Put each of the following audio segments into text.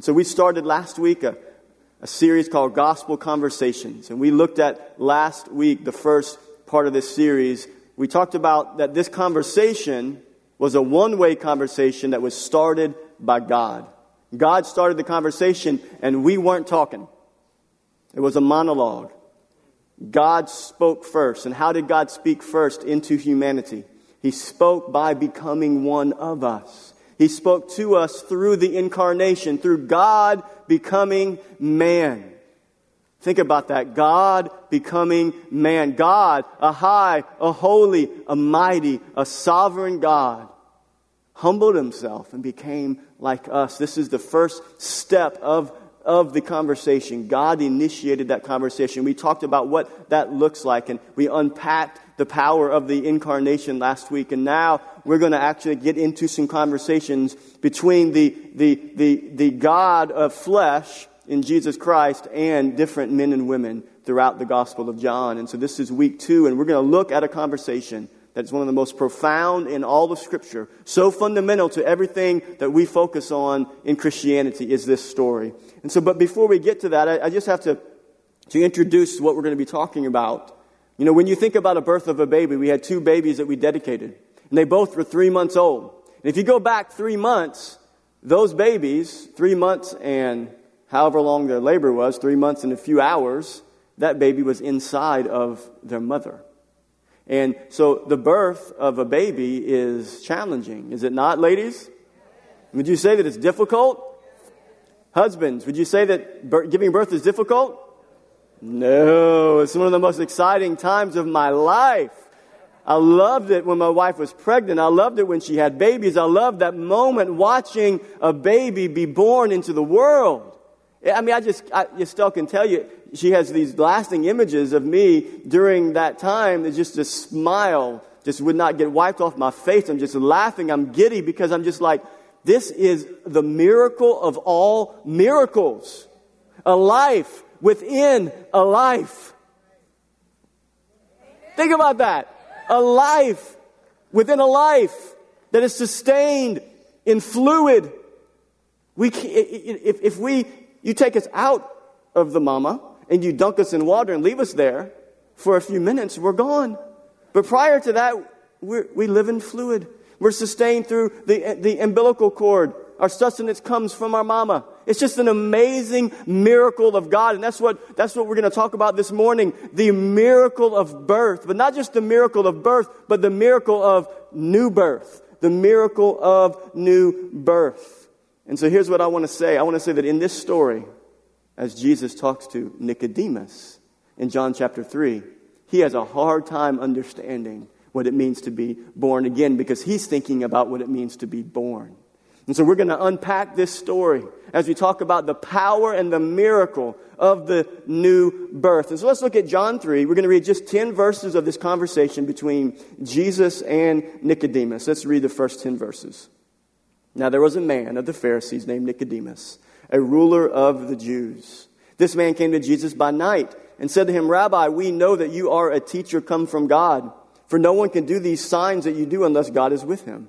And so we started last week a, a series called Gospel Conversations. And we looked at last week, the first part of this series. We talked about that this conversation was a one way conversation that was started by God. God started the conversation and we weren't talking. It was a monologue. God spoke first. And how did God speak first into humanity? He spoke by becoming one of us. He spoke to us through the incarnation, through God becoming man. Think about that. God becoming man. God, a high, a holy, a mighty, a sovereign God, humbled himself and became like us. This is the first step of of the conversation. God initiated that conversation. We talked about what that looks like and we unpacked the power of the incarnation last week. And now we're going to actually get into some conversations between the, the, the, the God of flesh in Jesus Christ and different men and women throughout the Gospel of John. And so this is week two, and we're going to look at a conversation that's one of the most profound in all of Scripture, so fundamental to everything that we focus on in Christianity is this story. And so, but before we get to that, I, I just have to, to introduce what we're going to be talking about. You know, when you think about a birth of a baby, we had two babies that we dedicated, and they both were three months old. And if you go back three months, those babies, three months and however long their labor was, three months and a few hours, that baby was inside of their mother. And so the birth of a baby is challenging, is it not, ladies? Would you say that it's difficult? Husbands, would you say that giving birth is difficult? No, it's one of the most exciting times of my life. I loved it when my wife was pregnant. I loved it when she had babies. I loved that moment watching a baby be born into the world. I mean, I just, I still can tell you, she has these lasting images of me during that time that just a smile just would not get wiped off my face. I'm just laughing. I'm giddy because I'm just like, this is the miracle of all miracles. A life within a life. Think about that. A life within a life that is sustained in fluid. We, if, if we, you take us out of the mama, and you dunk us in water and leave us there for a few minutes, we're gone. But prior to that, we live in fluid. We're sustained through the, the umbilical cord. Our sustenance comes from our mama. It's just an amazing miracle of God. And that's what, that's what we're going to talk about this morning. The miracle of birth. But not just the miracle of birth, but the miracle of new birth. The miracle of new birth. And so here's what I want to say. I want to say that in this story, as Jesus talks to Nicodemus in John chapter 3. He has a hard time understanding what it means to be born again because he's thinking about what it means to be born. And so we're going to unpack this story as we talk about the power and the miracle of the new birth. And so let's look at John 3. We're going to read just 10 verses of this conversation between Jesus and Nicodemus. Let's read the first 10 verses. Now there was a man of the Pharisees named Nicodemus a ruler of the Jews. This man came to Jesus by night and said to him, Rabbi, we know that you are a teacher come from God, for no one can do these signs that you do unless God is with him.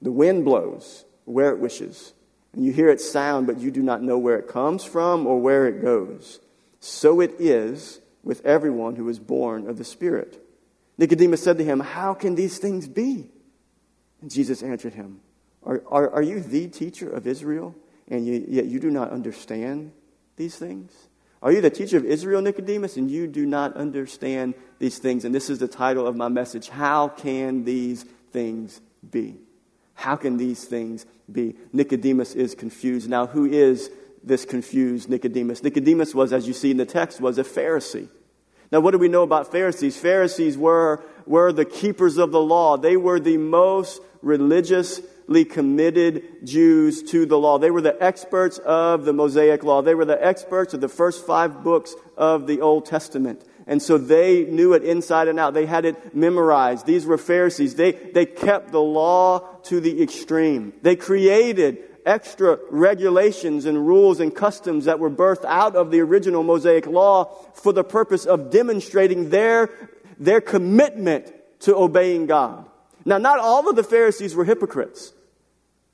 The wind blows where it wishes, and you hear its sound, but you do not know where it comes from or where it goes. So it is with everyone who is born of the Spirit. Nicodemus said to him, How can these things be? And Jesus answered him, Are, are, are you the teacher of Israel, and you, yet you do not understand these things? Are you the teacher of Israel, Nicodemus, and you do not understand these things? And this is the title of my message How can these things be? How can these things be? Nicodemus is confused. Now, who is this confused Nicodemus? Nicodemus was, as you see in the text, was a Pharisee. Now, what do we know about Pharisees? Pharisees were, were the keepers of the law. They were the most religiously committed Jews to the law. They were the experts of the Mosaic law. They were the experts of the first five books of the Old Testament. And so they knew it inside and out. They had it memorized. These were Pharisees. They, they kept the law to the extreme. They created extra regulations and rules and customs that were birthed out of the original Mosaic law for the purpose of demonstrating their, their commitment to obeying God. Now, not all of the Pharisees were hypocrites.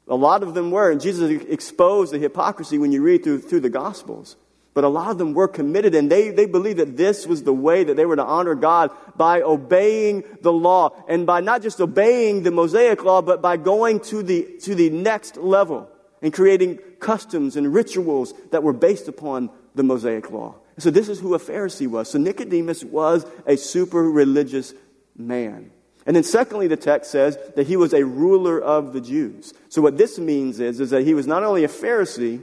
A lot of them were, and Jesus exposed the hypocrisy when you read through, through the Gospels. But a lot of them were committed, and they, they believed that this was the way that they were to honor God by obeying the law. And by not just obeying the Mosaic law, but by going to the, to the next level and creating customs and rituals that were based upon the Mosaic law. So, this is who a Pharisee was. So, Nicodemus was a super religious man. And then, secondly, the text says that he was a ruler of the Jews. So, what this means is, is that he was not only a Pharisee,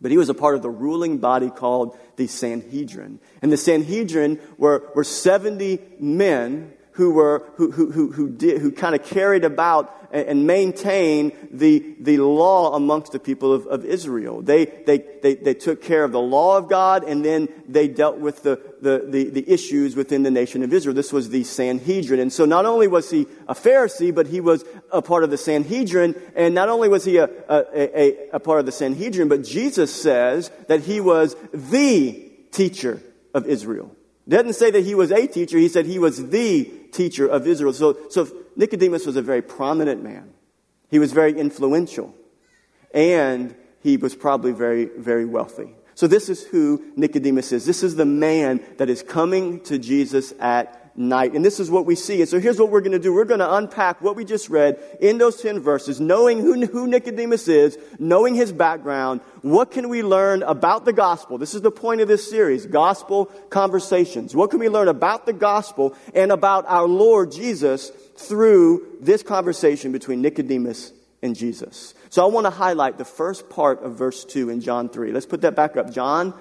but he was a part of the ruling body called the Sanhedrin. And the Sanhedrin were, were 70 men who were, who, who, who, who, did, who kind of carried about and maintained the, the law amongst the people of, of Israel. They, they, they, they took care of the law of God and then they dealt with the, the, the, the issues within the nation of Israel. This was the Sanhedrin. And so not only was he a Pharisee, but he was a part of the Sanhedrin. And not only was he a, a, a, a part of the Sanhedrin, but Jesus says that he was the teacher of Israel. Doesn't say that he was a teacher, he said he was the teacher of Israel. So, so Nicodemus was a very prominent man. He was very influential. And he was probably very, very wealthy. So this is who Nicodemus is. This is the man that is coming to Jesus at night. And this is what we see. And so here's what we're going to do. We're going to unpack what we just read in those 10 verses, knowing who, who Nicodemus is, knowing his background. What can we learn about the gospel? This is the point of this series, gospel conversations. What can we learn about the gospel and about our Lord Jesus through this conversation between Nicodemus and Jesus? So I want to highlight the first part of verse 2 in John 3. Let's put that back up. John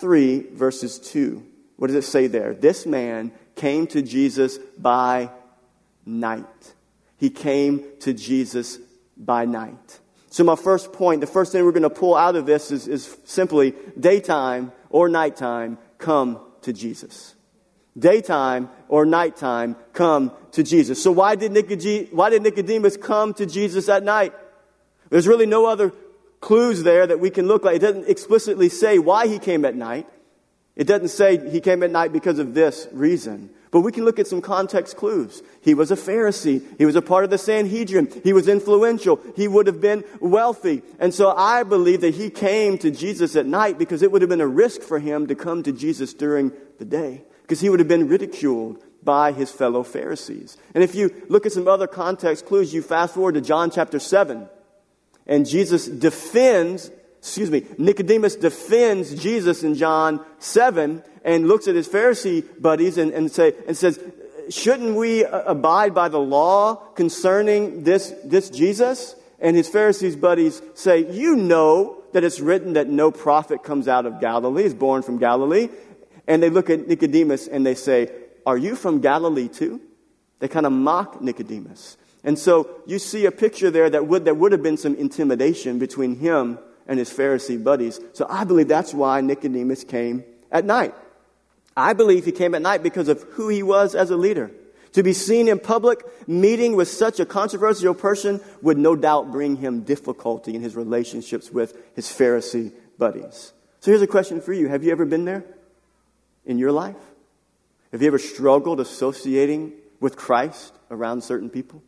3 verses 2. What does it say there? This man came to Jesus by night. He came to Jesus by night. So, my first point, the first thing we're going to pull out of this is, is simply daytime or nighttime, come to Jesus. Daytime or nighttime, come to Jesus. So, why did, Nicode- why did Nicodemus come to Jesus at night? There's really no other clues there that we can look like. It doesn't explicitly say why he came at night. It doesn't say he came at night because of this reason. But we can look at some context clues. He was a Pharisee. He was a part of the Sanhedrin. He was influential. He would have been wealthy. And so I believe that he came to Jesus at night because it would have been a risk for him to come to Jesus during the day. Because he would have been ridiculed by his fellow Pharisees. And if you look at some other context clues, you fast forward to John chapter 7, and Jesus defends excuse me, Nicodemus defends Jesus in John 7 and looks at his Pharisee buddies and, and, say, and says, Shouldn't we uh, abide by the law concerning this, this Jesus? And his Pharisees buddies say, You know that it's written that no prophet comes out of Galilee, is born from Galilee. And they look at Nicodemus and they say, Are you from Galilee too? They kind of mock Nicodemus. And so you see a picture there that would, that would have been some intimidation between him and his Pharisee buddies. So I believe that's why Nicodemus came at night. I believe he came at night because of who he was as a leader. To be seen in public meeting with such a controversial person would no doubt bring him difficulty in his relationships with his Pharisee buddies. So here's a question for you Have you ever been there in your life? Have you ever struggled associating with Christ around certain people?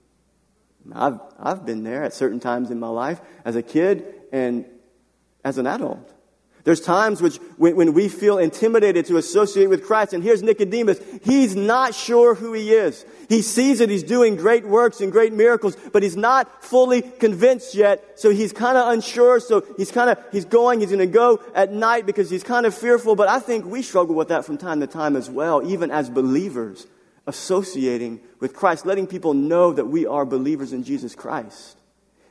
I've, I've been there at certain times in my life as a kid and as an adult. There's times which, when, when, we feel intimidated to associate with Christ, and here's Nicodemus. He's not sure who he is. He sees that he's doing great works and great miracles, but he's not fully convinced yet. So he's kind of unsure. So he's kind of, he's going, he's going to go at night because he's kind of fearful. But I think we struggle with that from time to time as well, even as believers, associating with Christ, letting people know that we are believers in Jesus Christ.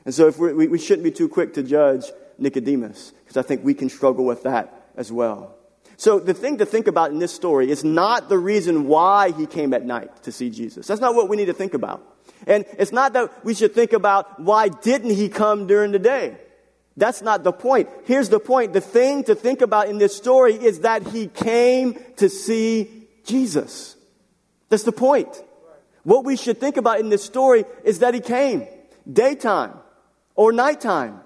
And so if we, we shouldn't be too quick to judge Nicodemus, because I think we can struggle with that as well. So the thing to think about in this story is not the reason why he came at night to see Jesus. That's not what we need to think about. And it's not that we should think about why didn't he come during the day? That's not the point. Here's the point. The thing to think about in this story is that he came to see Jesus. That's the point. What we should think about in this story is that he came daytime or nighttime.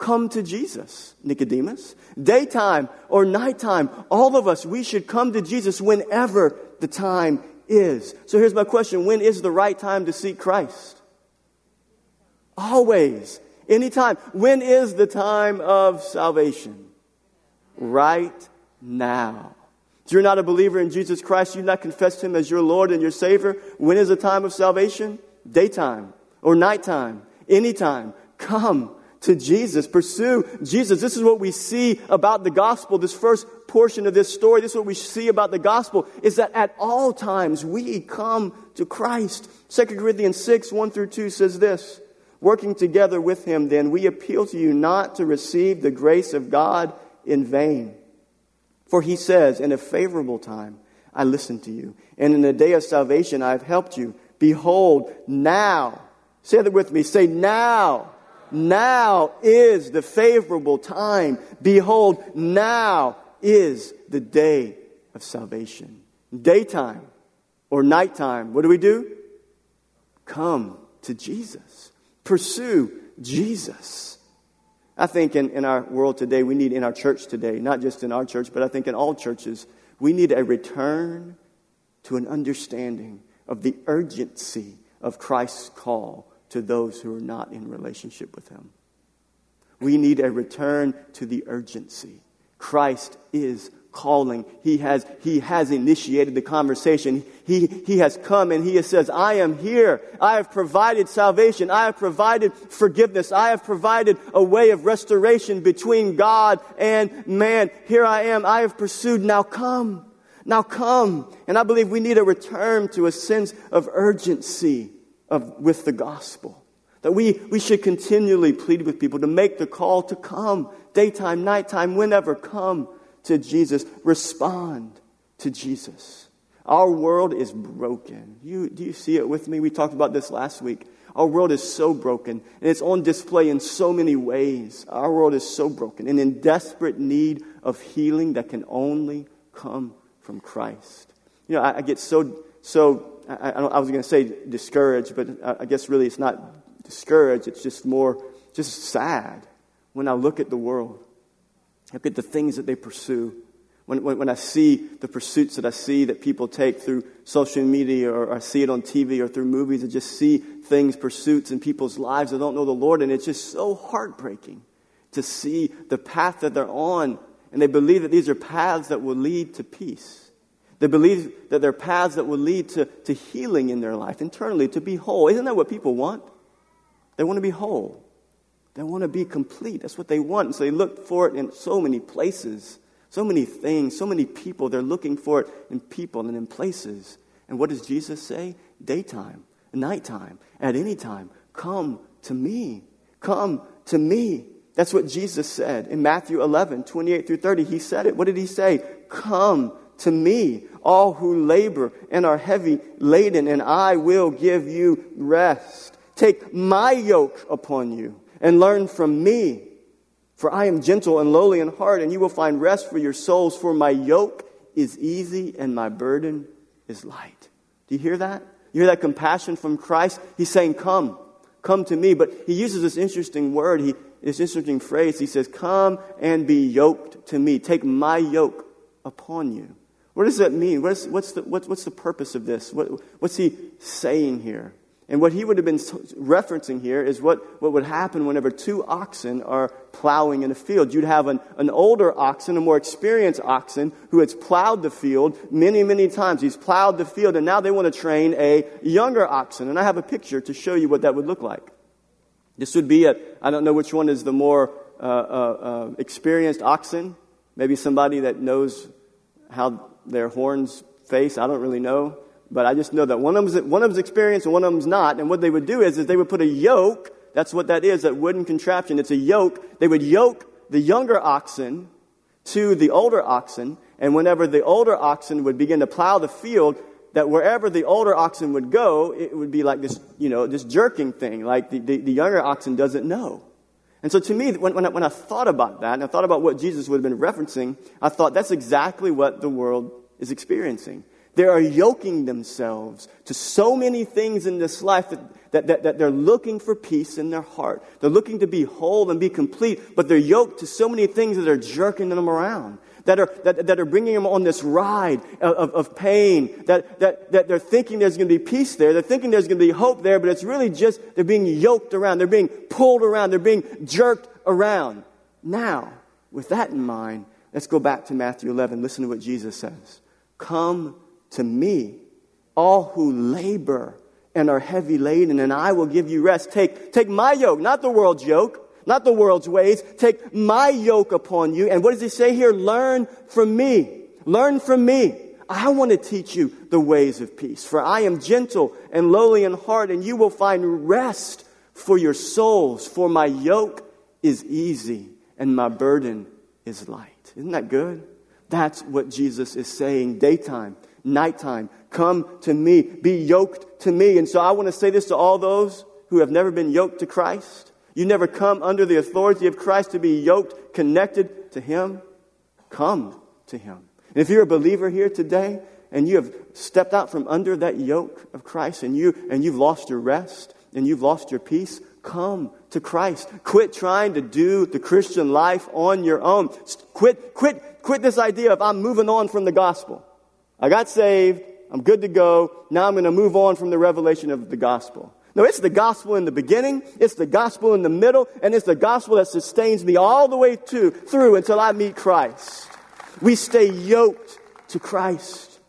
Come to Jesus, Nicodemus. Daytime or nighttime, all of us, we should come to Jesus whenever the time is. So here's my question When is the right time to seek Christ? Always. Anytime. When is the time of salvation? Right now. If you're not a believer in Jesus Christ, you've not confessed Him as your Lord and your Savior, when is the time of salvation? Daytime or nighttime. Anytime. Come to Jesus. Pursue Jesus. This is what we see about the gospel. This first portion of this story, this is what we see about the gospel, is that at all times we come to Christ. 2 Corinthians 6, 1 through 2 says this Working together with him, then, we appeal to you not to receive the grace of God in vain. For he says, In a favorable time I listened to you, and in the day of salvation I have helped you. Behold, now, say that with me, say now. Now is the favorable time. Behold, now is the day of salvation. Daytime or nighttime, what do we do? Come to Jesus. Pursue Jesus. I think in, in our world today, we need in our church today, not just in our church, but I think in all churches, we need a return to an understanding of the urgency of Christ's call to those who are not in relationship with Him. We need a return to the urgency. Christ is calling. He has, he has initiated the conversation. He, he has come and he says, I am here. I have provided salvation. I have provided forgiveness. I have provided a way of restoration between God and man. Here I am. I have pursued. Now come. Now come. And I believe we need a return to a sense of urgency of, with the gospel. That we, we should continually plead with people to make the call to come, daytime, nighttime, whenever, come to Jesus. Respond to Jesus. Our world is broken. You, do you see it with me? We talked about this last week. Our world is so broken, and it's on display in so many ways. Our world is so broken and in desperate need of healing that can only come from Christ. You know, I, I get so, so I, I was going to say discouraged, but I, guess really it's not discouraged. It's just more, just sad when I look at the world Look at the things that they pursue. When, when, when, I see the pursuits that I see that people take through social media or I see it on TV or through movies, I just see things, pursuits in people's lives that don't know the Lord, and it's just so heartbreaking to see the path that they're on, and they believe that these are paths that will lead to peace. They believe that there are paths that will lead to, to healing in their life, internally, to be whole. Isn't that what people want? They want to be whole. They want to be complete. That's what they want. So they look for it in so many places, so many things, so many people. They're looking for it in people and in places. And what does Jesus say? Daytime, nighttime, at any time. Come to me. Come to me. That's what Jesus said in Matthew 11, 28 through 30. He said it. What did he say? Come to me, all who labor and are heavy laden, and I will give you rest. Take my yoke upon you and learn from me. For I am gentle and lowly in heart, and you will find rest for your souls. For my yoke is easy and my burden is light. Do you hear that? You hear that compassion from Christ? He's saying, Come, come to me. But he uses this interesting word, he, this interesting phrase. He says, Come and be yoked to me. Take my yoke upon you. What does that mean? What is, what's, the, what, what's the purpose of this? What, what's he saying here? And what he would have been referencing here is what, what would happen whenever two oxen are plowing in a field. You'd have an, an older oxen, a more experienced oxen, who has plowed the field many, many times. He's plowed the field, and now they want to train a younger oxen. And I have a picture to show you what that would look like. This would be a, I don't know which one is the more uh, uh, uh, experienced oxen. Maybe somebody that knows how their horns face. I don't really know. But I just know that one of them's, one of them's experienced and one of them's not. And what they would do is, is they would put a yoke. That's what that is, that wooden contraption. It's a yoke. They would yoke the younger oxen to the older oxen. And whenever the older oxen would begin to plow the field, that wherever the older oxen would go, it would be like this, you know, this jerking thing, like the, the, the younger oxen doesn't know. And so to me, when, when I, when I thought about that, and I thought about what Jesus would have been referencing, I thought that's exactly what the world is experiencing. They are yoking themselves to so many things in this life that, that, that, that, they're looking for peace in their heart. They're looking to be whole and be complete, but they're yoked to so many things that are jerking them around that are, that, that are bringing them on this ride of, of, of pain, that, that, that they're thinking there's going to be peace there. They're thinking there's going to be hope there, but it's really just they're being yoked around. They're being pulled around. They're being jerked around. Now, with that in mind, let's go back to Matthew 11. Listen to what Jesus says. Come to me, all who labor and are heavy laden, and I will give you rest. Take, take my yoke, not the world's yoke not the world's ways. Take my yoke upon you. And what does he say here? Learn from me. Learn from me. I want to teach you the ways of peace. For I am gentle and lowly in heart, and you will find rest for your souls. For my yoke is easy and my burden is light. Isn't that good? That's what Jesus is saying daytime, nighttime. Come to me, be yoked to me. And so I want to say this to all those who have never been yoked to Christ. You never come under the authority of Christ to be yoked, connected to Him. Come to Him. And if you're a believer here today and you have stepped out from under that yoke of Christ and, you, and you've lost your rest and you've lost your peace, come to Christ. Quit trying to do the Christian life on your own. Quit, quit, quit this idea of I'm moving on from the gospel. I got saved. I'm good to go. Now I'm going to move on from the revelation of the gospel. No, it's the gospel in the beginning, it's the gospel in the middle, and it's the gospel that sustains me all the way to, through until I meet Christ. We stay yoked to Christ.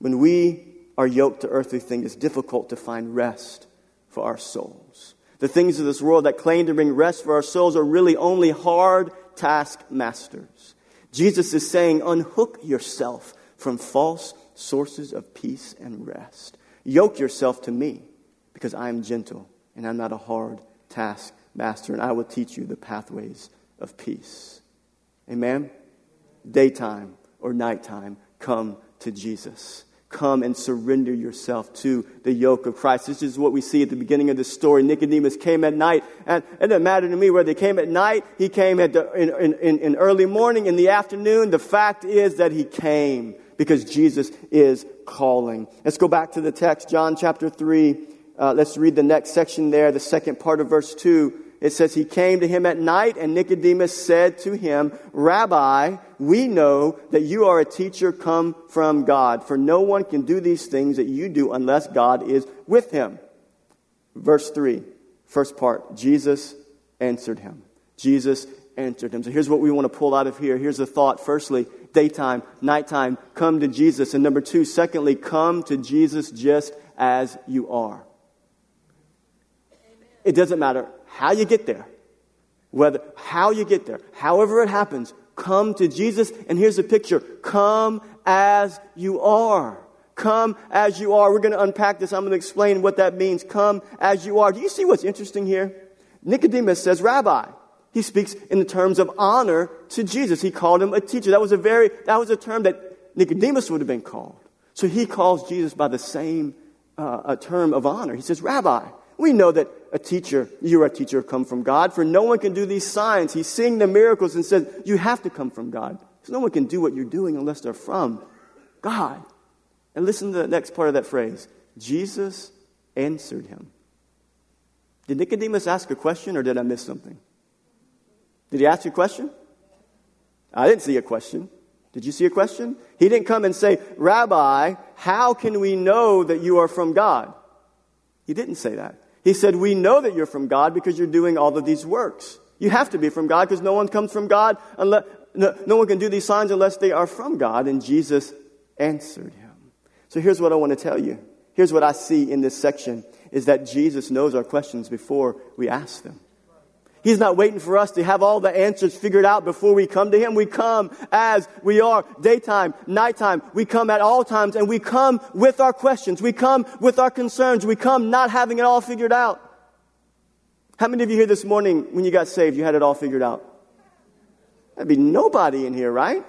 When we are yoked to earthly things, it's difficult to find rest for our souls. The things of this world that claim to bring rest for our souls are really only hard taskmasters. Jesus is saying, unhook yourself from false sources of peace and rest. Yoke yourself to me, because I am gentle and I'm not a hard taskmaster, and I will teach you the pathways of peace. Amen? Daytime or nighttime, come to Jesus. Come and surrender yourself to the yoke of Christ. This is what we see at the beginning of the story. Nicodemus came at night, and it doesn't matter to me whether he came at night, he came at the, in, in, in early morning, in the afternoon. The fact is that he came because Jesus is calling. Let's go back to the text, John chapter 3. Uh, let's read the next section there, the second part of verse 2. It says, He came to him at night, and Nicodemus said to him, Rabbi, we know that you are a teacher come from God, for no one can do these things that you do unless God is with him. Verse 3, first part, Jesus answered him. Jesus answered him. So here's what we want to pull out of here. Here's the thought. Firstly, daytime, nighttime, come to Jesus. And number two, secondly, come to Jesus just as you are. It doesn't matter how you get there, whether, how you get there, however it happens, come to Jesus. And here's a picture. Come as you are. Come as you are. We're going to unpack this. I'm going to explain what that means. Come as you are. Do you see what's interesting here? Nicodemus says, Rabbi, he speaks in the terms of honor to Jesus. He called him a teacher. That was a very, that was a term that Nicodemus would have been called. So he calls Jesus by the same uh, term of honor. He says, Rabbi, we know that a teacher, you're a teacher, come from God, for no one can do these signs. He's seeing the miracles and says, You have to come from God. Because no one can do what you're doing unless they're from God. And listen to the next part of that phrase Jesus answered him. Did Nicodemus ask a question or did I miss something? Did he ask a question? I didn't see a question. Did you see a question? He didn't come and say, Rabbi, how can we know that you are from God? He didn't say that. He said, We know that you're from God because you're doing all of these works. You have to be from God because no one comes from God unless, no, no one can do these signs unless they are from God. And Jesus answered him. So here's what I want to tell you. Here's what I see in this section is that Jesus knows our questions before we ask them. He's not waiting for us to have all the answers figured out before we come to Him. We come as we are, daytime, nighttime. We come at all times and we come with our questions. We come with our concerns. We come not having it all figured out. How many of you here this morning, when you got saved, you had it all figured out? That'd be nobody in here, right?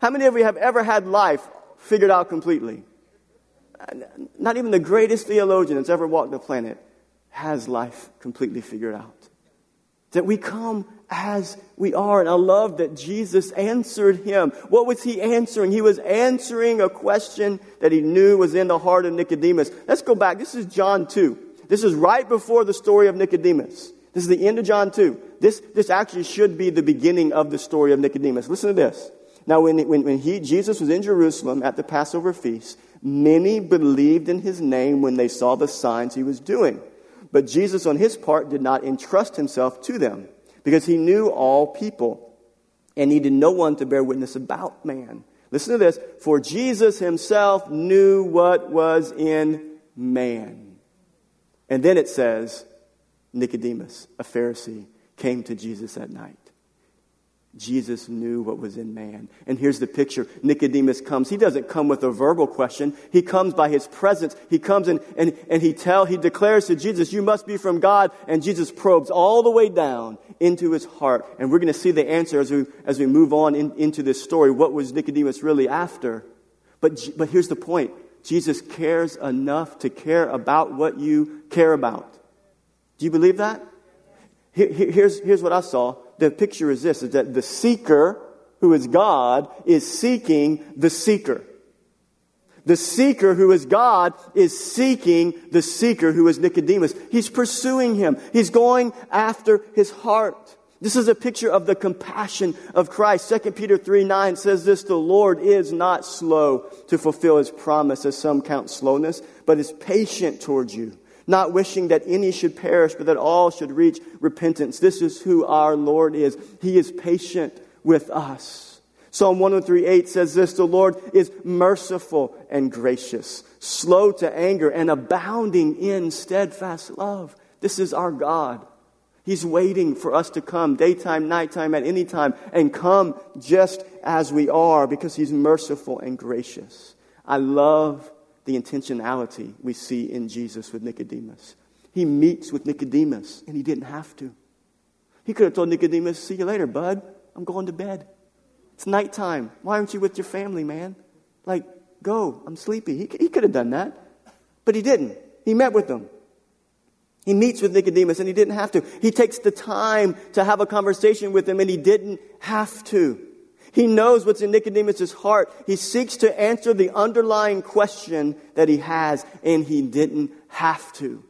How many of you have ever had life figured out completely. Not even the greatest theologian that's ever walked the planet has life completely figured out. That we come as we are. And I love that Jesus answered him. What was he answering? He was answering a question that he knew was in the heart of Nicodemus. Let's go back. This is John 2. This is right before the story of Nicodemus. This is the end of John 2. This, this actually should be the beginning of the story of Nicodemus. Listen to this. Now, when, when, when he, Jesus was in Jerusalem at the Passover feast, many believed in his name when they saw the signs he was doing. But Jesus, on his part, did not entrust himself to them because he knew all people and needed no one to bear witness about man. Listen to this. For Jesus himself knew what was in man. And then it says, Nicodemus, a Pharisee, came to Jesus at night. Jesus knew what was in man. And here's the picture. Nicodemus comes. He doesn't come with a verbal question. He comes by his presence. He comes and, and, and he tell, he declares to Jesus, you must be from God. And Jesus probes all the way down into his heart. And we're going to see the answer as we, as we move on in, into this story. What was Nicodemus really after? But, but here's the point. Jesus cares enough to care about what you care about. Do you believe that? Here, here's, here's what I saw the picture is this is that the seeker, who is God, is seeking the seeker. The seeker who is God is seeking the seeker who is Nicodemus. He's pursuing him. He's going after his heart. This is a picture of the compassion of Christ. 2 Peter 3 9 says this The Lord is not slow to fulfill his promise, as some count slowness, but is patient towards you not wishing that any should perish, but that all should reach repentance. This is who our Lord is. He is patient with us. Psalm 103 8 says this The Lord is merciful and gracious, slow to anger, and abounding in steadfast love. This is our God. He's waiting for us to come daytime, nighttime, at any time, and come just as we are because He's merciful and gracious. I love the intentionality we see in Jesus with Nicodemus. He meets with Nicodemus, and he didn't have to. He could have told Nicodemus, See you later, bud. I'm going to bed. It's nighttime. Why aren't you with your family, man? Like, go. I'm sleepy. He, he could have done that. But he didn't. He met with them. He meets with Nicodemus, and he didn't have to. He takes the time to have a conversation with him, and he didn't have to. He knows what's in Nicodemus' heart. He seeks to answer the underlying question that he has, and he didn't have to.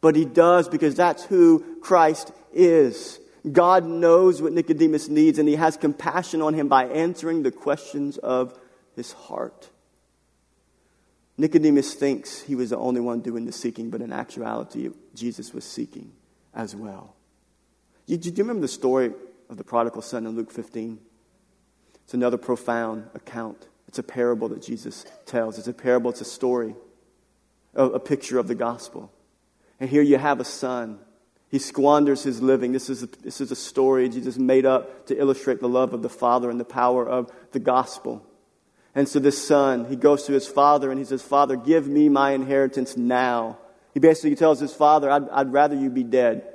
But he does because that's who Christ is. God knows what Nicodemus needs, and he has compassion on him by answering the questions of his heart. Nicodemus thinks he was the only one doing the seeking, but in actuality, Jesus was seeking as well. Do you remember the story of the prodigal son in Luke 15? It's another profound account. It's a parable that Jesus tells. It's a parable, it's a story, a, a picture of the gospel. And here you have a son. He squanders his living. This is, a, this is a story Jesus made up to illustrate the love of the Father and the power of the gospel. And so this son, he goes to his father and he says, Father, give me my inheritance now. He basically tells his father, I'd, I'd rather you be dead.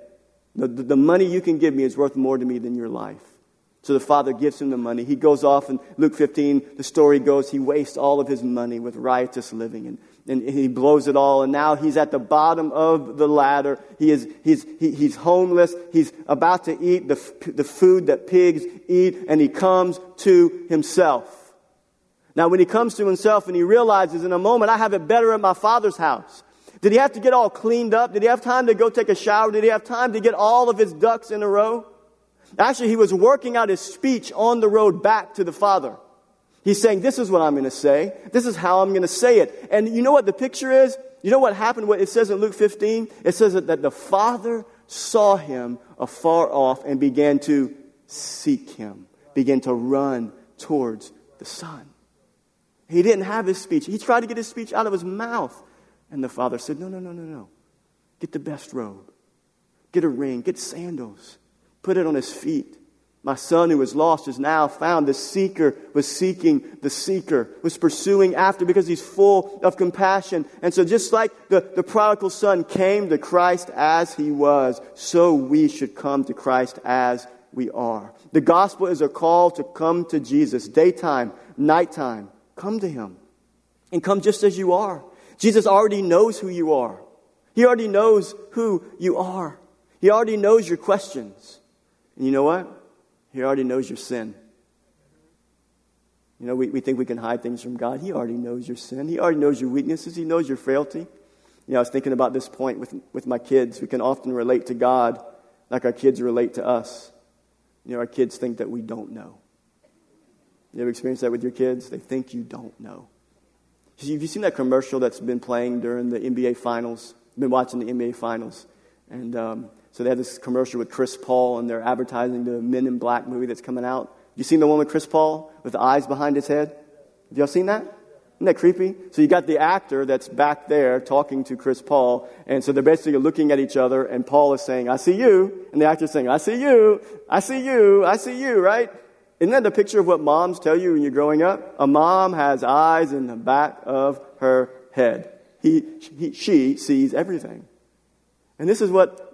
The, the, the money you can give me is worth more to me than your life. So the father gives him the money. He goes off, and Luke 15, the story goes, he wastes all of his money with riotous living, and, and he blows it all, and now he's at the bottom of the ladder. He is, he's, he, he's homeless. He's about to eat the, the food that pigs eat, and he comes to himself. Now, when he comes to himself and he realizes in a moment, I have it better at my father's house. Did he have to get all cleaned up? Did he have time to go take a shower? Did he have time to get all of his ducks in a row? Actually, he was working out his speech on the road back to the Father. He's saying, This is what I'm going to say. This is how I'm going to say it. And you know what the picture is? You know what happened? What it says in Luke 15? It says that the Father saw him afar off and began to seek him, began to run towards the Son. He didn't have his speech. He tried to get his speech out of his mouth. And the Father said, No, no, no, no, no. Get the best robe, get a ring, get sandals put it on his feet. My son who was lost is now found. The seeker was seeking the seeker, was pursuing after because he's full of compassion. And so just like the, the prodigal son came to Christ as he was, so we should come to Christ as we are. The gospel is a call to come to Jesus, daytime, nighttime. Come to him. and come just as you are. Jesus already knows who you are. He already knows who you are. He already knows your questions. And you know what? He already knows your sin. You know, we, we think we can hide things from God. He already knows your sin. He already knows your weaknesses. He knows your frailty. You know, I was thinking about this point with, with my kids. We can often relate to God like our kids relate to us. You know, our kids think that we don't know. You ever experienced that with your kids? They think you don't know. Have you seen that commercial that's been playing during the NBA Finals? I've been watching the NBA Finals. And um, so they have this commercial with Chris Paul, and they're advertising the Men in Black movie that's coming out. You seen the one with Chris Paul with the eyes behind his head? Have y'all seen that? Isn't that creepy? So you got the actor that's back there talking to Chris Paul, and so they're basically looking at each other, and Paul is saying, I see you, and the actor's saying, I see you, I see you, I see you, right? Isn't that the picture of what moms tell you when you're growing up? A mom has eyes in the back of her head. He, he, she sees everything. And this is what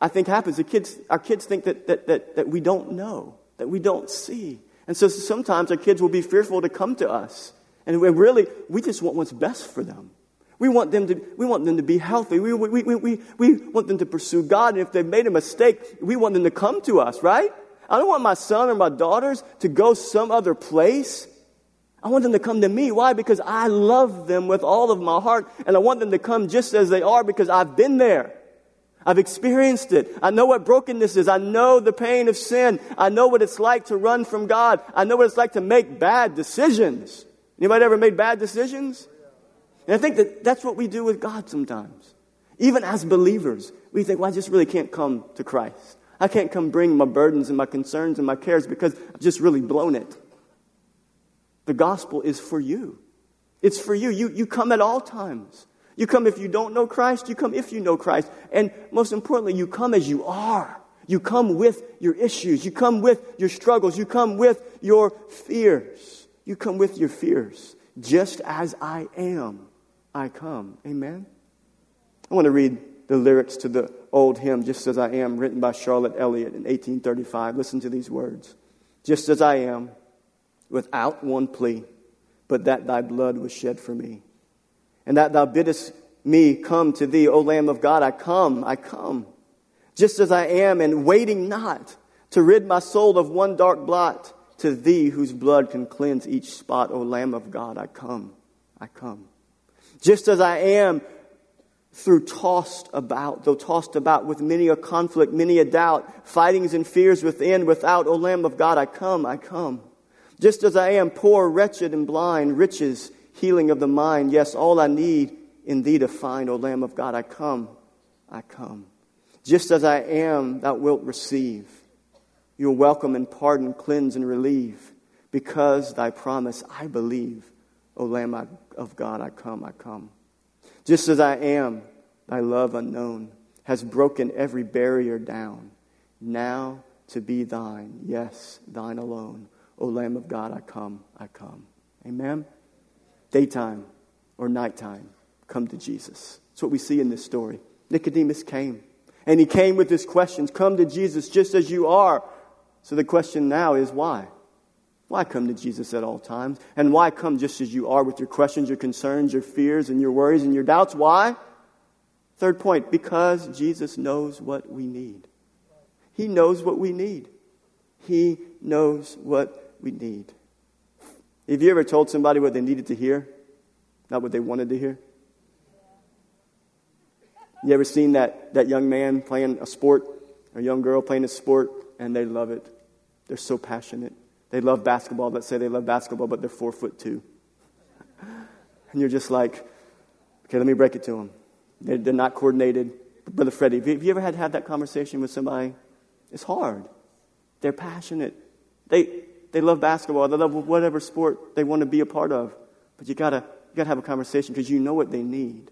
I think happens. The kids, our kids think that, that, that, that we don't know that we don't see. And so sometimes our kids will be fearful to come to us. And we really, we just want what's best for them. We want them to, we want them to be healthy. We, we, we, we, we want them to pursue God. And if they've made a mistake, we want them to come to us, right? I don't want my son or my daughters to go some other place. I want them to come to me. Why? Because I love them with all of my heart. And I want them to come just as they are because I've been there. I've experienced it. I know what brokenness is. I know the pain of sin. I know what it's like to run from God. I know what it's like to make bad decisions. Anybody ever made bad decisions? And I think that that's what we do with God sometimes. Even as believers, we think, well, I just really can't come to Christ. I can't come bring my burdens and my concerns and my cares because I've just really blown it. The gospel is for you. It's for you. You, you come at all times. You come if you don't know Christ, you come if you know Christ. And most importantly, you come as you are. You come with your issues. You come with your struggles. You come with your fears. You come with your fears. Just as I am, I come. Amen? I want to read the lyrics to the old hymn, Just as I Am, written by Charlotte Elliott in 1835. Listen to these words Just as I am, without one plea, but that thy blood was shed for me and that thou biddest me come to thee, O Lamb of God. I come, I come, just as I am, and waiting not to rid my soul of one dark blot. To thee, whose blood can cleanse each spot, O Lamb of God, I come, I come. Just as I am, through tossed about, though tossed about with many a conflict, many a doubt, fightings and fears within, without, O Lamb of God, I come, I come. Just as I am poor, wretched, and blind, riches healing of the mind. Yes, all I need in thee to find, O Lamb of God, I come, I come. Just as I am, thou wilt receive. You'll welcome and pardon, cleanse and relieve. Because thy promise I believe, O Lamb of God, I come, I come. Just as I am, thy love unknown has broken every barrier down. Now to be thine, yes, thine alone. O Lamb of God, I come, I come. Amen daytime or nighttime, come to Jesus. That's what we see in this story. Nicodemus came, and he came with his questions Come to Jesus just as you are. So the question now is why? Why come to Jesus at all times? And why come just as you are with your questions, your concerns, your fears, and your worries and your doubts? Why? Third point, because Jesus knows what we need. He knows what we need. He knows what we need. Have you ever told somebody what they needed to hear, not what they wanted to hear? You ever seen that, that young man playing a sport, or a young girl playing a sport, and they love it? They're so passionate. They love basketball. Let's say they love basketball, but they're four foot two. And you're just like, okay, let me break it to them. They're, they're not coordinated. Brother Freddie, have you ever had to have that conversation with somebody? It's hard. They're passionate. They, they love basketball. They love whatever sport they want to be a part of. But you gotta, you gotta have a conversation because you know what they need.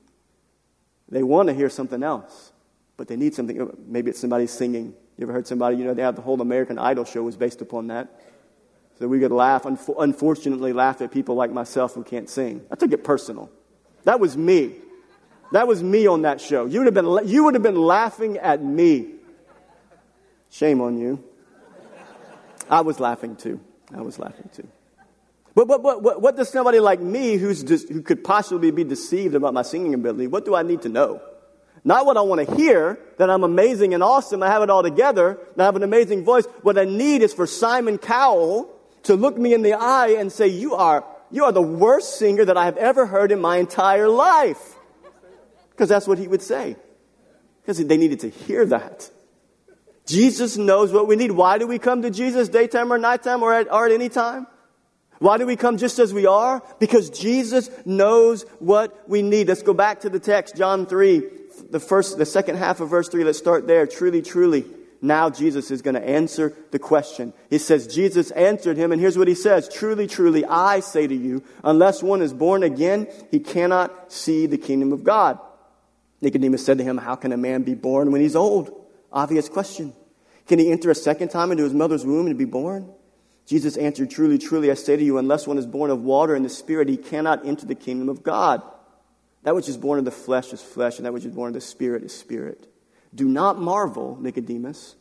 They want to hear something else, but they need something. Uh, maybe it's somebody singing. You ever heard somebody, you know, they have the whole American Idol show was based upon that. So we could laugh, unfortunately, laugh at people like myself who can't sing. I took it personal. That was me. That was me on that show. You would have been, you would have been laughing at me. Shame on you. I was laughing too. I was laughing too. But, but, but what, what does somebody like me who's who could possibly be deceived about my singing ability, what do I need to know? Not what I want to hear, that I'm amazing and awesome, I have it all together, I have an amazing voice. What I need is for Simon Cowell to look me in the eye and say, you are, you are the worst singer that I have ever heard in my entire life. Because that's what he would say. Because they needed to hear that. Jesus knows what we need. Why do we come to Jesus daytime or nighttime or at, or at any time? Why do we come just as we are? Because Jesus knows what we need. Let's go back to the text, John 3, the first, the second half of verse 3. Let's start there. Truly, truly. Now Jesus is going to answer the question. He says, Jesus answered him, and here's what he says Truly, truly, I say to you, unless one is born again, he cannot see the kingdom of God. Nicodemus said to him, How can a man be born when he's old? Obvious question. Can he enter a second time into his mother's womb and be born? Jesus answered, Truly, truly, I say to you, unless one is born of water and the Spirit, he cannot enter the kingdom of God. That which is born of the flesh is flesh, and that which is born of the Spirit is spirit. Do not marvel, Nicodemus,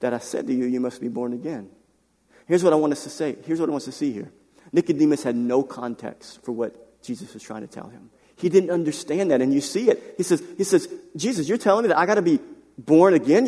that I said to you, you must be born again. Here's what I want us to say. Here's what I want us to see here. Nicodemus had no context for what Jesus was trying to tell him. He didn't understand that, and you see it. He says, he says Jesus, you're telling me that I got to be born again?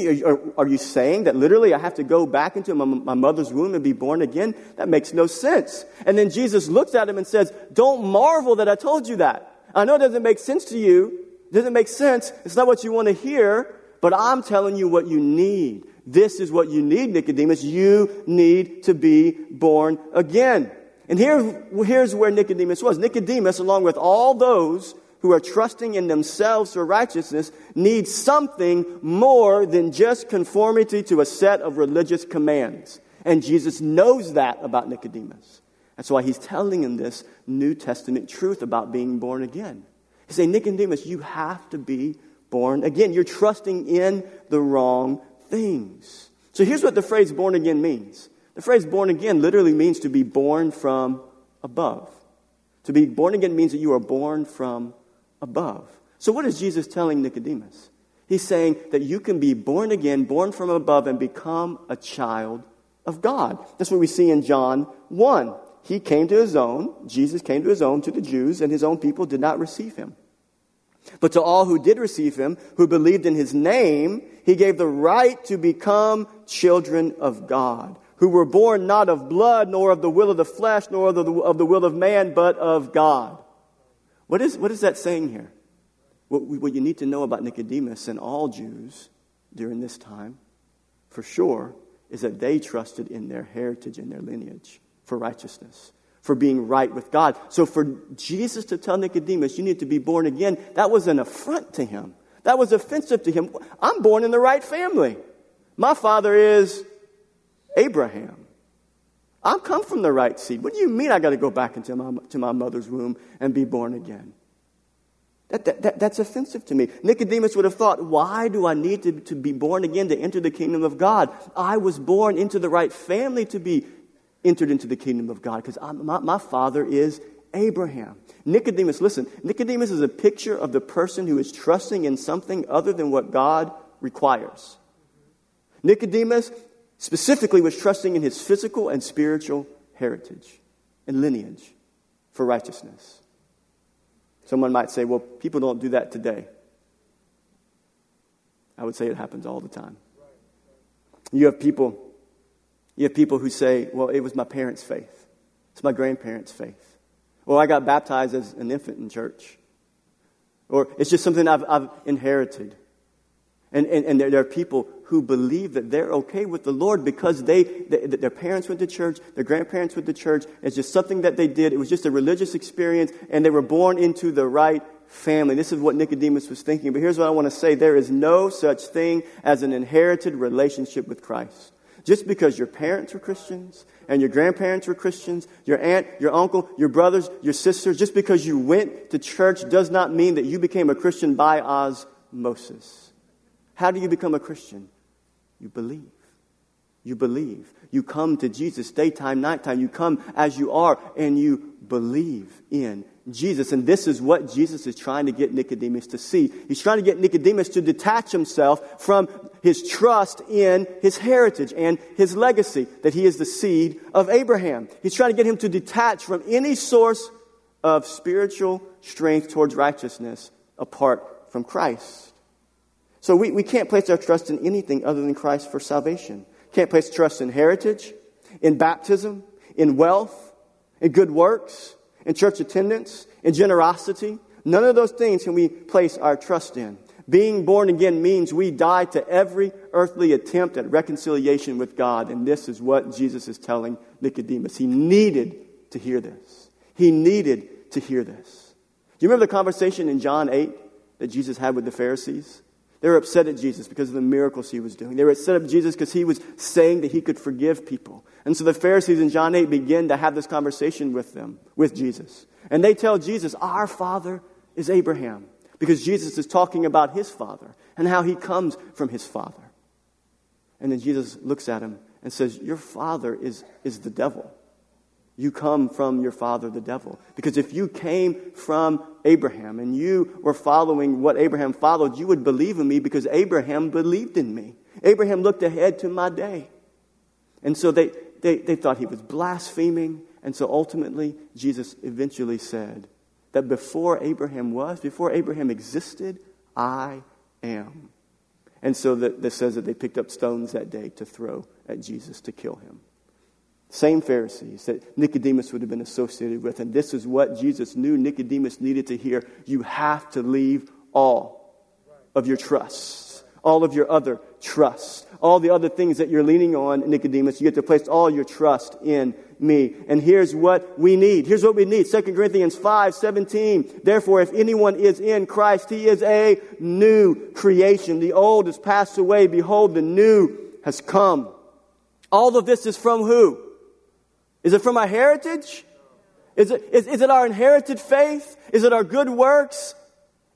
Are, you saying that literally I have to go back into my, my mother's womb and be born again? That makes no sense. And then Jesus looks at him and says, Don't marvel that I told you that. I know it doesn't make sense to you. It doesn't make sense. It's not what you want to hear, but I'm telling you what you need. This is what you need, Nicodemus. You need to be born again. And here, here's where Nicodemus was. Nicodemus, along with all those who are trusting in themselves for righteousness, need something more than just conformity to a set of religious commands. And Jesus knows that about Nicodemus. That's why he's telling him this New Testament truth about being born again. He's saying, Nicodemus, you have to be born again. You're trusting in the wrong things. So here's what the phrase born again means the phrase born again literally means to be born from above. To be born again means that you are born from above. So, what is Jesus telling Nicodemus? He's saying that you can be born again, born from above, and become a child of God. That's what we see in John 1. He came to his own, Jesus came to his own, to the Jews, and his own people did not receive him. But to all who did receive him, who believed in his name, he gave the right to become children of God who were born not of blood, nor of the will of the flesh, nor of the, of the will of man, but of God. What is, what is that saying here? What, what you need to know about Nicodemus and all Jews during this time, for sure, is that they trusted in their heritage and their lineage for righteousness, for being right with God. So for Jesus to tell Nicodemus, you need to be born again, that was an affront to him. That was offensive to him. I'm born in the right family. My father is Abraham. I've come from the right seed. What do you mean I got to go back into my, to my mother's womb and be born again? That, that, that, that's offensive to me. Nicodemus would have thought, why do I need to, to be born again to enter the kingdom of God? I was born into the right family to be entered into the kingdom of God because my, my father is Abraham. Nicodemus, listen, Nicodemus is a picture of the person who is trusting in something other than what God requires. Nicodemus specifically was trusting in his physical and spiritual heritage and lineage for righteousness. Someone might say, well, people don't do that today. I would say it happens all the time. You have people, you have people who say, well, it was my parents' faith. It's my grandparents' faith. Or I got baptized as an infant in church. Or it's just something I've, I've inherited. And, and, and there, there, are people who believe that they're okay with the Lord because they, they, their parents went to church, their grandparents went to church. It's just something that they did. It was just a religious experience, and they were born into the right family. This is what Nicodemus was thinking. But here's what I want to say there is no such thing as an inherited relationship with Christ. Just because your parents were Christians and your grandparents were Christians, your aunt, your uncle, your brothers, your sisters, just because you went to church does not mean that you became a Christian by osmosis. How do you become a Christian? You believe. You believe. You come to Jesus daytime, nighttime. You come as you are and you believe in Jesus. And this is what Jesus is trying to get Nicodemus to see. He's trying to get Nicodemus to detach himself from his trust in his heritage and his legacy, that he is the seed of Abraham. He's trying to get him to detach from any source of spiritual strength towards righteousness apart from Christ. So we, we can't place our trust in anything other than Christ for salvation. Can't place trust in heritage, in baptism, in wealth, in good works, in church attendance, in generosity. None of those things can we place our trust in. Being born again means we die to every earthly attempt at reconciliation with God. And this is what Jesus is telling Nicodemus. He needed to hear this. He needed to hear this. Do you remember the conversation in John 8 that Jesus had with the Pharisees? They were upset at Jesus because of the miracles he was doing. They were upset at Jesus because he was saying that he could forgive people. And so the Pharisees in John 8 begin to have this conversation with them, with Jesus. And they tell Jesus, Our father is Abraham. Because Jesus is talking about his father and how he comes from his father. And then Jesus looks at him and says, Your father is, is the devil. You come from your father, the devil. Because if you came from Abraham and you were following what Abraham followed, you would believe in me because Abraham believed in me. Abraham looked ahead to my day. And so they, they, they thought he was blaspheming. And so ultimately, Jesus eventually said that before Abraham was, before Abraham existed, I am. And so that, that says that they picked up stones that day to throw at Jesus to kill him. Same Pharisees that Nicodemus would have been associated with. And this is what Jesus knew Nicodemus needed to hear. You have to leave all of your trusts, all of your other trusts, all the other things that you're leaning on, Nicodemus. You get to place all your trust in me. And here's what we need. Here's what we need. 2 Corinthians 5 17. Therefore, if anyone is in Christ, he is a new creation. The old has passed away. Behold, the new has come. All of this is from who? Is it from our heritage? Is it, is, is it our inherited faith? Is it our good works?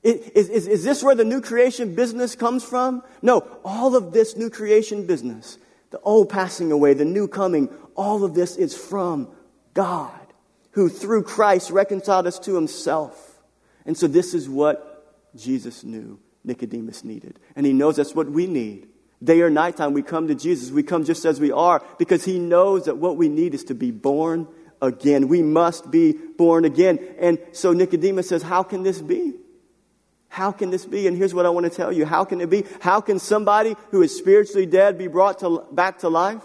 Is, is, is this where the new creation business comes from? No, all of this new creation business, the old passing away, the new coming, all of this is from God, who through Christ reconciled us to himself. And so this is what Jesus knew Nicodemus needed. And he knows that's what we need. Day or nighttime, we come to Jesus. We come just as we are because He knows that what we need is to be born again. We must be born again. And so Nicodemus says, How can this be? How can this be? And here's what I want to tell you. How can it be? How can somebody who is spiritually dead be brought to, back to life?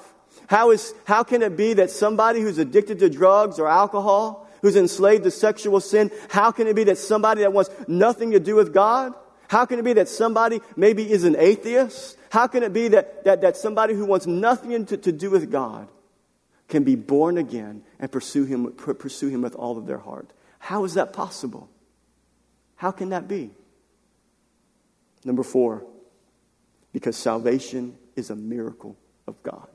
How, is, how can it be that somebody who's addicted to drugs or alcohol, who's enslaved to sexual sin, how can it be that somebody that wants nothing to do with God how can it be that somebody maybe is an atheist? How can it be that, that, that somebody who wants nothing to, to do with God can be born again and pursue him, pursue him with all of their heart? How is that possible? How can that be? Number four, because salvation is a miracle of God.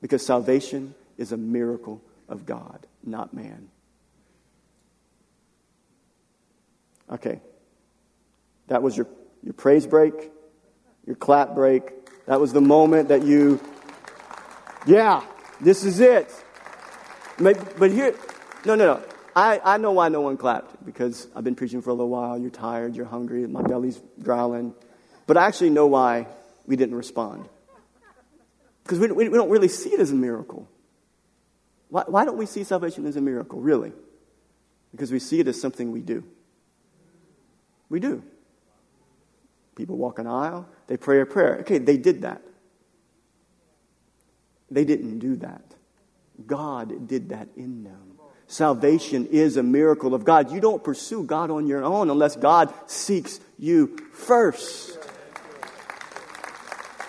Because salvation is a miracle of God, not man. Okay, that was your, your praise break, your clap break. That was the moment that you, yeah, this is it. But here, no, no, no. I, I know why no one clapped because I've been preaching for a little while. You're tired, you're hungry, my belly's growling. But I actually know why we didn't respond. Because we, we, we, don't really see it as a miracle. Why, why don't we see salvation as a miracle, really? Because we see it as something we do. We do. People walk an aisle, they pray a prayer. Okay, they did that. They didn't do that. God did that in them. Salvation is a miracle of God. You don't pursue God on your own unless God seeks you first.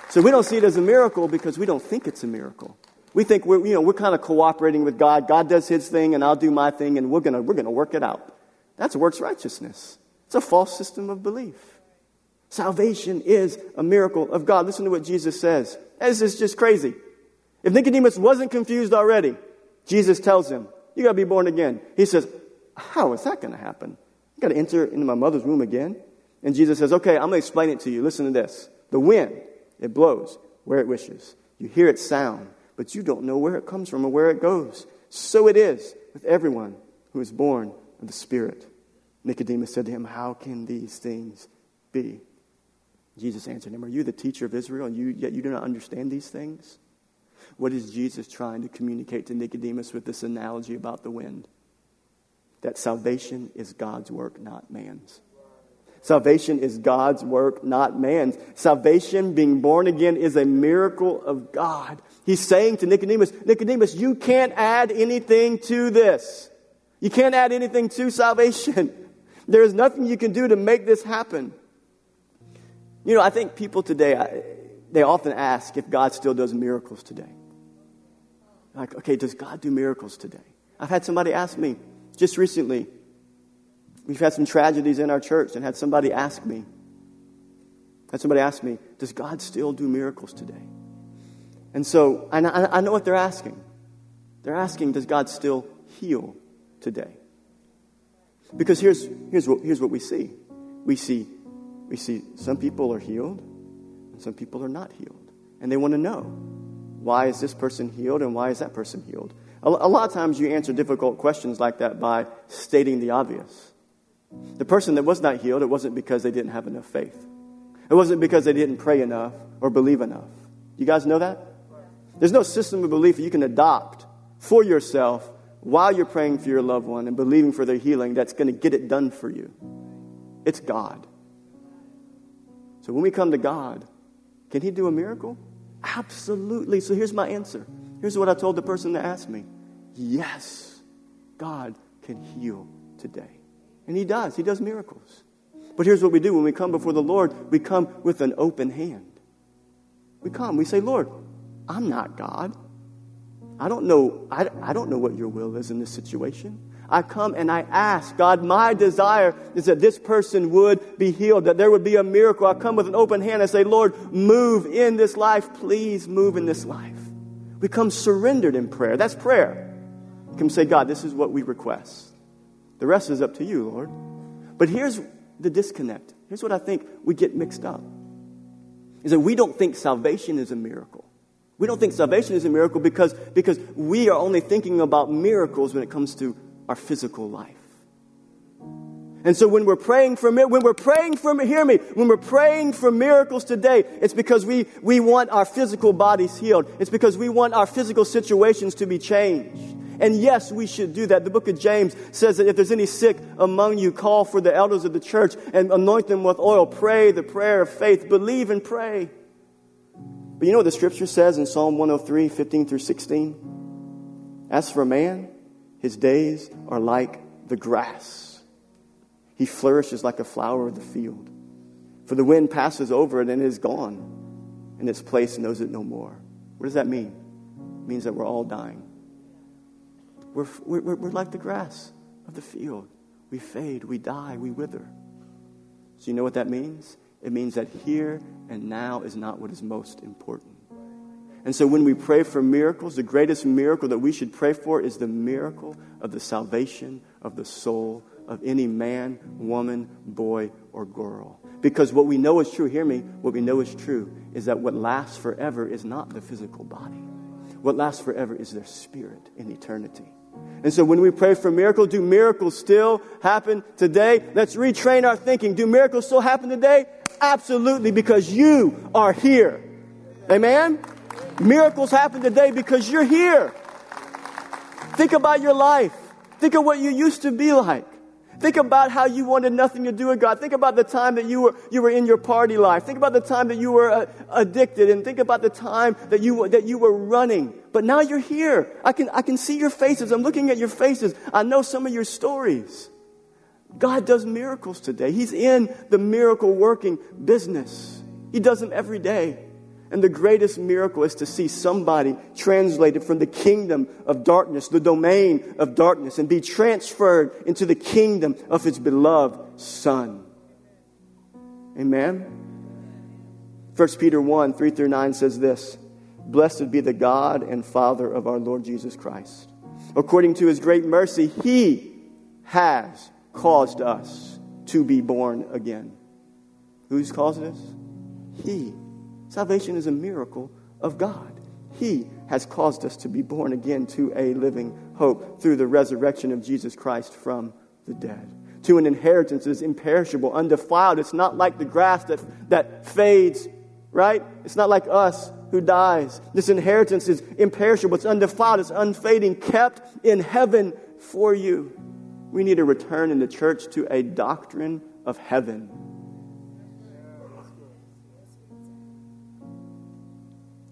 So we don't see it as a miracle because we don't think it's a miracle. We think we're, you know, we're kind of cooperating with God. God does his thing and I'll do my thing and we're going to we're going to work it out. That's works righteousness. It's a false system of belief. Salvation is a miracle of God. Listen to what Jesus says. This is just crazy. If Nicodemus wasn't confused already, Jesus tells him, You got to be born again. He says, How is that going to happen? You got to enter into my mother's womb again? And Jesus says, Okay, I'm going to explain it to you. Listen to this. The wind, it blows where it wishes. You hear its sound, but you don't know where it comes from or where it goes. So it is with everyone who is born of the Spirit. Nicodemus said to him, How can these things be? Jesus answered him, Are you the teacher of Israel, and you, yet you do not understand these things? What is Jesus trying to communicate to Nicodemus with this analogy about the wind? That salvation is God's work, not man's. Salvation is God's work, not man's. Salvation, being born again, is a miracle of God. He's saying to Nicodemus, Nicodemus, you can't add anything to this. You can't add anything to salvation. There is nothing you can do to make this happen. You know, I think people today, they often ask if God still does miracles today. Like, okay, does God do miracles today? I've had somebody ask me just recently, We've had some tragedies in our church and had somebody ask me, had somebody ask me, does God still do miracles today? And so I, I know what they're asking. They're asking, does God still heal today? Because here's, here's, what, here's what we see. We see, we see some people are healed and some people are not healed. And they want to know, why is this person healed and why is that person healed? A, a lot of times you answer difficult questions like that by stating the obvious. The person that was not healed, it wasn't because they didn't have enough faith. It wasn't because they didn't pray enough or believe enough. You guys know that? There's no system of belief you can adopt for yourself while you're praying for your loved one and believing for their healing that's going to get it done for you. It's God. So when we come to God, can He do a miracle? Absolutely. So here's my answer. Here's what I told the person that asked me Yes, God can heal today. And He does. He does miracles. But here's what we do when we come before the Lord we come with an open hand. We come, we say, Lord, I'm not God. I don't know, I, I don't know what your will is in this situation. I come and I ask, God, my desire is that this person would be healed, that there would be a miracle. I come with an open hand and say, Lord, move in this life. Please move in this life. We come surrendered in prayer. That's prayer. We come say, God, this is what we request. The rest is up to you, Lord. But here's the disconnect. Here's what I think we get mixed up is that we don't think salvation is a miracle. We don't think salvation is a miracle because, because we are only thinking about miracles when it comes to our physical life. And so when we're praying for when we're praying for hear me, when we're praying for miracles today, it's because we, we want our physical bodies healed. It's because we want our physical situations to be changed. And yes, we should do that. The book of James says that if there's any sick among you, call for the elders of the church and anoint them with oil. Pray the prayer of faith. Believe and pray. But you know what the scripture says in Psalm 103, 15 through 16? As for a man, his days are like the grass. He flourishes like a flower of the field. For the wind passes over it and it is gone, and its place knows it no more. What does that mean? It means that we're all dying. We're, we're, we're like the grass of the field. We fade, we die, we wither. So, you know what that means? It means that here and now is not what is most important. And so, when we pray for miracles, the greatest miracle that we should pray for is the miracle of the salvation of the soul of any man, woman, boy, or girl. Because what we know is true, hear me, what we know is true is that what lasts forever is not the physical body. What lasts forever is their spirit in eternity. And so when we pray for miracles, do miracles still happen today? Let's retrain our thinking. Do miracles still happen today? Absolutely, because you are here. Amen? Miracles happen today because you're here. Think about your life. Think of what you used to be like. Think about how you wanted nothing to do with God. Think about the time that you were, you were in your party life. Think about the time that you were uh, addicted and think about the time that you, that you were running. But now you're here. I can, I can see your faces. I'm looking at your faces. I know some of your stories. God does miracles today. He's in the miracle working business. He does them every day. And the greatest miracle is to see somebody translated from the kingdom of darkness, the domain of darkness, and be transferred into the kingdom of his beloved Son. Amen? 1 Peter 1 3 through 9 says this Blessed be the God and Father of our Lord Jesus Christ. According to his great mercy, he has caused us to be born again. Who's caused us? He Salvation is a miracle of God. He has caused us to be born again to a living hope through the resurrection of Jesus Christ from the dead. To an inheritance that is imperishable, undefiled. It's not like the grass that, that fades, right? It's not like us who dies. This inheritance is imperishable, it's undefiled, it's unfading, kept in heaven for you. We need to return in the church to a doctrine of heaven.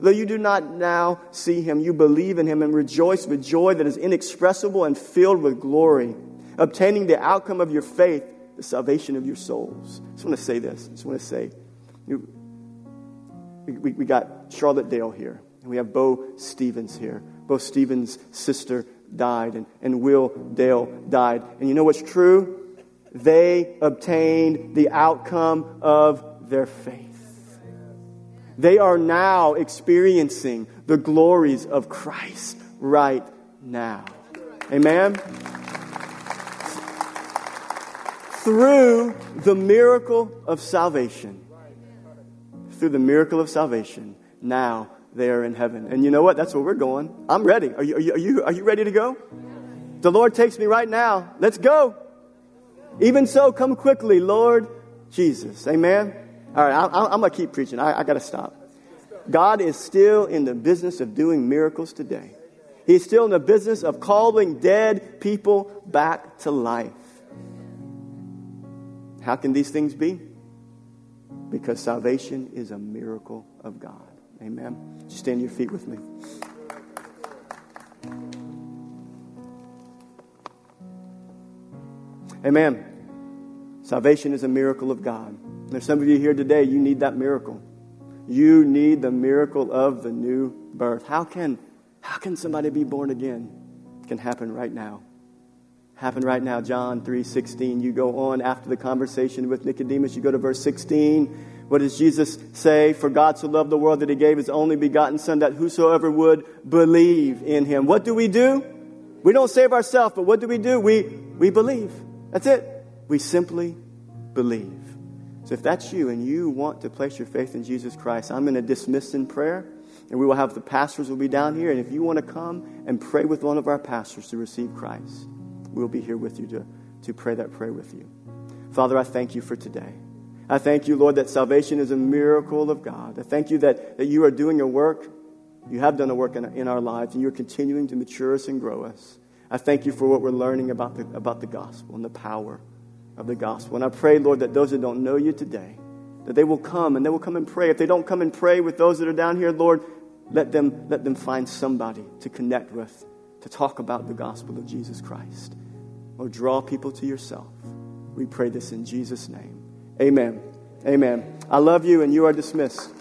Though you do not now see him, you believe in him and rejoice with joy that is inexpressible and filled with glory, obtaining the outcome of your faith the salvation of your souls. I just want to say this. I just want to say, we, we, got Charlotte Dale here, and we have Bo Stevens here. Bo Stevens' sister died, and, and Will Dale died. And you know what's true? They obtained the outcome of their faith. They are now experiencing the glories of Christ right now. Amen? through the miracle of salvation. Through the miracle of salvation, now they are in heaven. And you know what? That's where we're going. I'm ready. Are you, are you, are you, are you ready to go? The Lord takes me right now. Let's go. Even so, come quickly, Lord Jesus. Amen. All right, I, am going to keep preaching. I, I got to stop. God is still in the business of doing miracles today. He's still in the business of calling dead people back to life. How can these things be? Because salvation is a miracle of God. Amen. Stand your feet with me. Amen. Salvation is a miracle of God. There's some of you here today, you need that miracle. You need the miracle of the new birth. How can, how can somebody be born again? It can happen right now happen right now. John 3:16. You go on after the conversation with Nicodemus, you go to verse 16. What does Jesus say? For God so loved the world that he gave his only begotten son that whosoever would believe in him. What do we do? We don't save ourselves, but what do we do? We we believe. That's it. We simply believe. So if that's you and you want to place your faith in Jesus Christ, I'm going to dismiss in prayer. And we will have the pastors will be down here. And if you want to come and pray with one of our pastors to receive Christ, we'll be here with you to, to pray that prayer with you. Father, I thank you for today. I thank you, Lord, that salvation is a miracle of God. I thank you that, that you are doing a work. You have done a work in, in our lives, and you're continuing to mature us and grow us. I thank you for what we're learning about the, about the gospel and the power of the gospel. And I pray, Lord, that those that don't know you today, that they will come and they will come and pray. If they don't come and pray with those that are down here, Lord, let them, let them find somebody to connect with, to talk about the gospel of Jesus Christ or draw people to yourself. We pray this in Jesus' name. Amen. Amen. I love you, and you are dismissed.